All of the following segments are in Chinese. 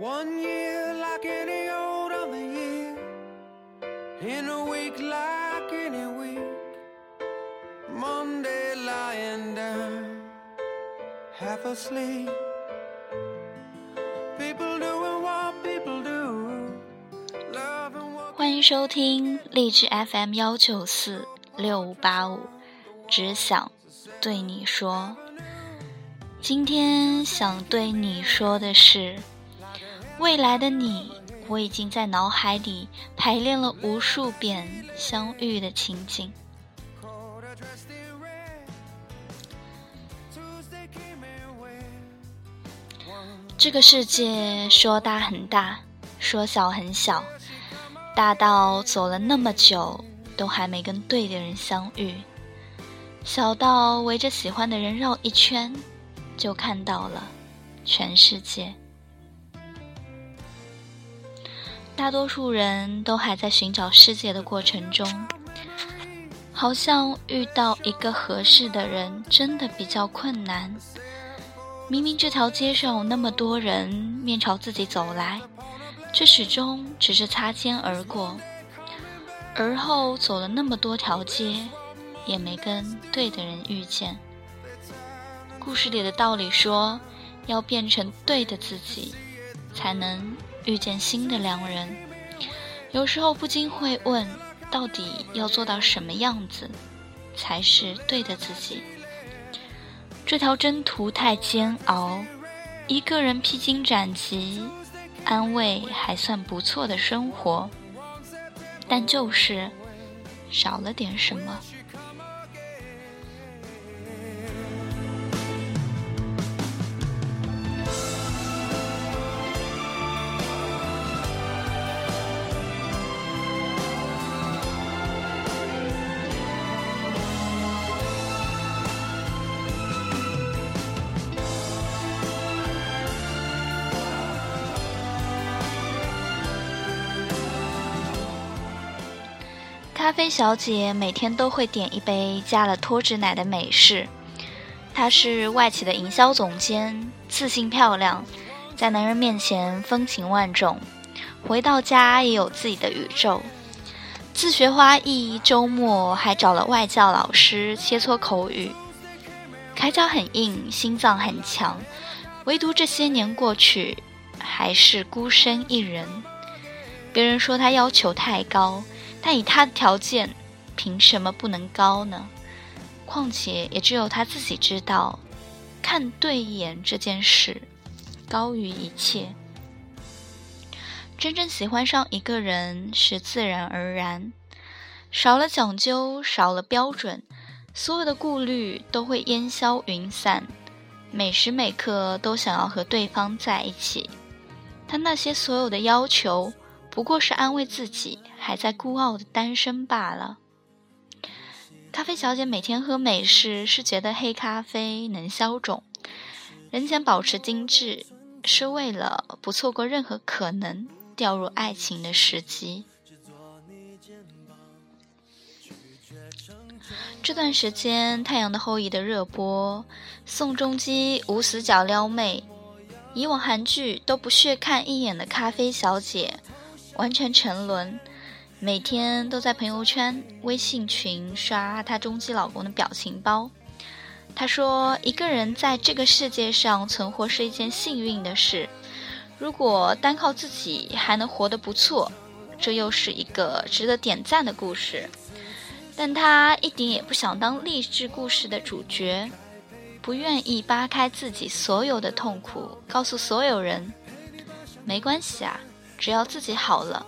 One year like any old other year, in a week like any week. Monday lying down, half asleep. People doing what people do, loving what 欢迎收听励志 FM 幺九四六五八五，只想对你说。今天想对你说的是，未来的你，我已经在脑海里排练了无数遍相遇的情景。这个世界说大很大，说小很小，大到走了那么久都还没跟对的人相遇，小到围着喜欢的人绕一圈，就看到了全世界。大多数人都还在寻找世界的过程中，好像遇到一个合适的人真的比较困难。明明这条街上有那么多人面朝自己走来，却始终只是擦肩而过。而后走了那么多条街，也没跟对的人遇见。故事里的道理说，要变成对的自己，才能遇见新的良人。有时候不禁会问，到底要做到什么样子，才是对的自己？这条征途太煎熬，一个人披荆斩棘，安慰还算不错的生活，但就是少了点什么。咖啡小姐每天都会点一杯加了脱脂奶的美式。她是外企的营销总监，自信漂亮，在男人面前风情万种，回到家也有自己的宇宙。自学花艺，周末还找了外教老师切磋口语。铠甲很硬，心脏很强，唯独这些年过去，还是孤身一人。别人说他要求太高。但以他的条件，凭什么不能高呢？况且也只有他自己知道，看对眼这件事高于一切。真正喜欢上一个人是自然而然，少了讲究，少了标准，所有的顾虑都会烟消云散，每时每刻都想要和对方在一起。他那些所有的要求。不过是安慰自己还在孤傲的单身罢了。咖啡小姐每天喝美式，是觉得黑咖啡能消肿；人前保持精致，是为了不错过任何可能掉入爱情的时机。这段时间，《太阳的后裔》的热播，宋仲基无死角撩妹，以往韩剧都不屑看一眼的咖啡小姐。完全沉沦，每天都在朋友圈、微信群刷她终极老公的表情包。她说：“一个人在这个世界上存活是一件幸运的事，如果单靠自己还能活得不错，这又是一个值得点赞的故事。”但她一点也不想当励志故事的主角，不愿意扒开自己所有的痛苦，告诉所有人：“没关系啊。”只要自己好了，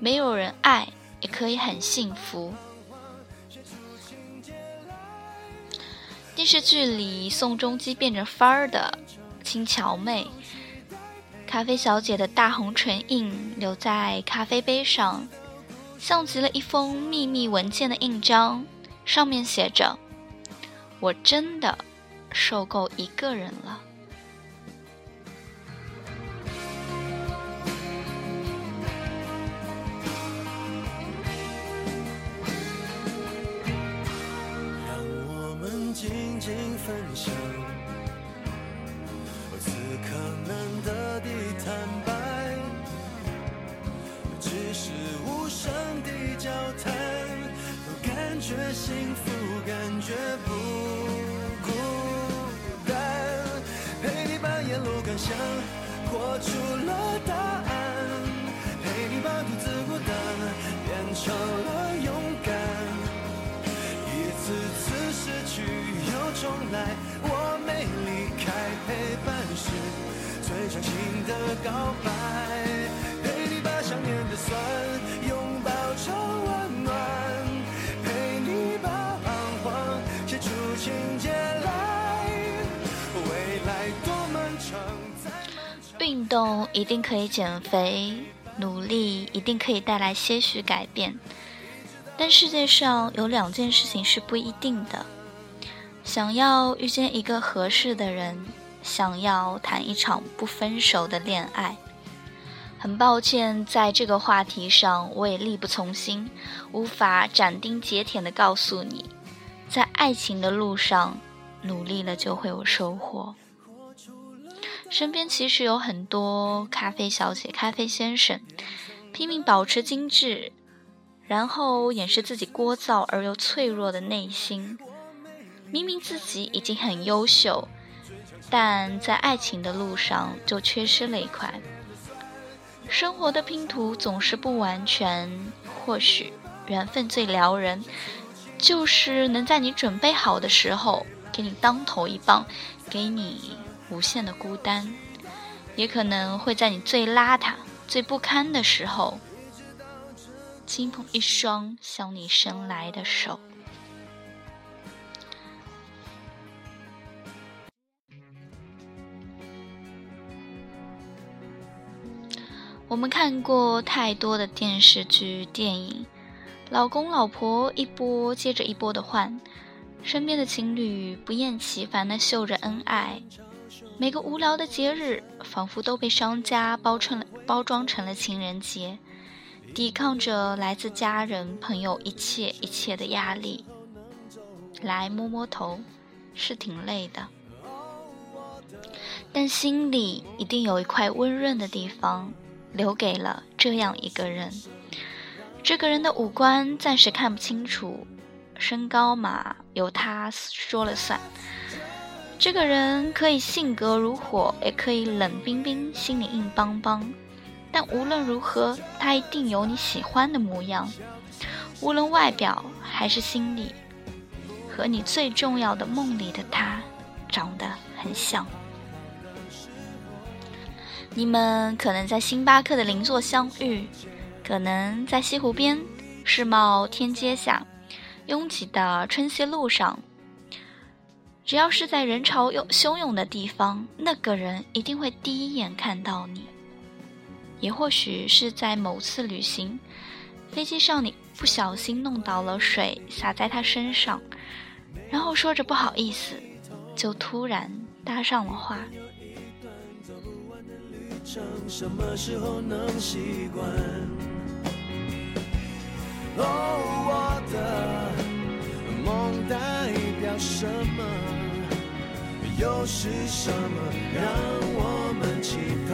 没有人爱也可以很幸福。电视剧里，宋仲基变着法儿的亲乔妹，咖啡小姐的大红唇印留在咖啡杯上，像极了一封秘密文件的印章，上面写着：“我真的受够一个人了。”分享此刻难得的坦白只是无声的交谈都感觉幸福感觉不孤单陪你把沿路感想活出了答案。告白。陪你把想念的酸拥抱成温暖，陪你把彷徨写出情节来。未来多漫长，再漫长。运动一定可以减肥，努力一定可以带来些许改变，但世界上有两件事情是不一定的：想要遇见一个合适的人，想要谈一场不分手的恋爱。很抱歉，在这个话题上我也力不从心，无法斩钉截铁地告诉你，在爱情的路上，努力了就会有收获。身边其实有很多咖啡小姐、咖啡先生，拼命保持精致，然后掩饰自己聒噪而又脆弱的内心。明明自己已经很优秀，但在爱情的路上就缺失了一块。生活的拼图总是不完全，或许缘分最撩人，就是能在你准备好的时候给你当头一棒，给你无限的孤单，也可能会在你最邋遢、最不堪的时候，轻捧一双向你伸来的手。我们看过太多的电视剧、电影，老公老婆一波接着一波的换，身边的情侣不厌其烦的秀着恩爱，每个无聊的节日仿佛都被商家包成了包装成了情人节，抵抗着来自家人朋友一切一切的压力。来摸摸头，是挺累的，但心里一定有一块温润的地方。留给了这样一个人。这个人的五官暂时看不清楚，身高嘛，由他说了算。这个人可以性格如火，也可以冷冰冰，心里硬邦邦。但无论如何，他一定有你喜欢的模样。无论外表还是心里，和你最重要的梦里的他，长得很像。你们可能在星巴克的邻座相遇，可能在西湖边世贸天阶下拥挤的春熙路上。只要是在人潮涌汹涌的地方，那个人一定会第一眼看到你。也或许是在某次旅行，飞机上你不小心弄倒了水洒在他身上，然后说着不好意思，就突然搭上了话。什么时候能习惯？哦，我的梦代表什么？又是什么让我们期盼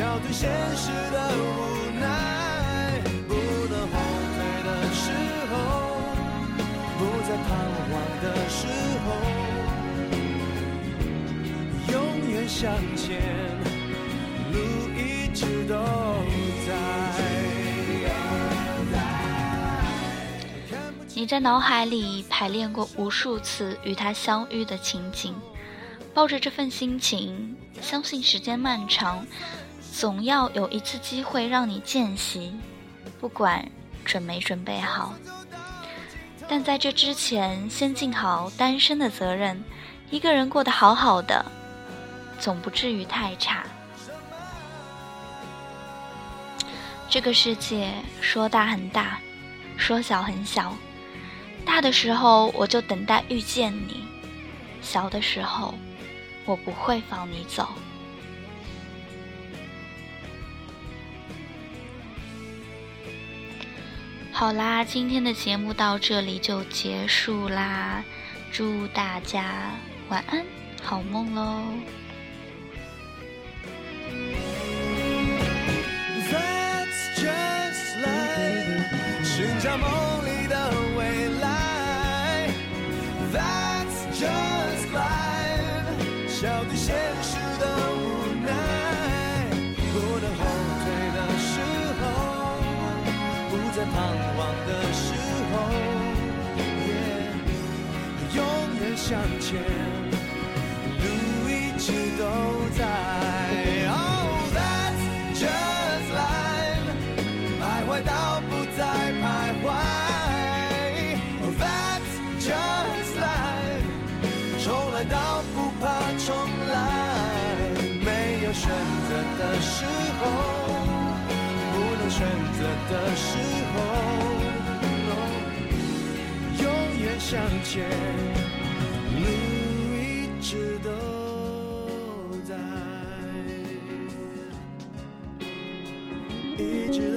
笑对现实的无奈。不能后退的时候，不再彷徨的时候，永远向前，路一直都在。你在脑海里排练过无数次与他相遇的情景，抱着这份心情，相信时间漫长，总要有一次机会让你见习，不管准没准备好。但在这之前，先尽好单身的责任，一个人过得好好的，总不至于太差。这个世界说大很大，说小很小。大的时候，我就等待遇见你；小的时候，我不会放你走。好啦，今天的节目到这里就结束啦。祝大家晚安，好梦喽！寻找梦前，路一直都在。Oh, that's just life。徘徊到不再徘徊。Oh, that's just life。重来到不怕重来。没有选择的时候，不能选择的时候，永远向前，一直都在。一直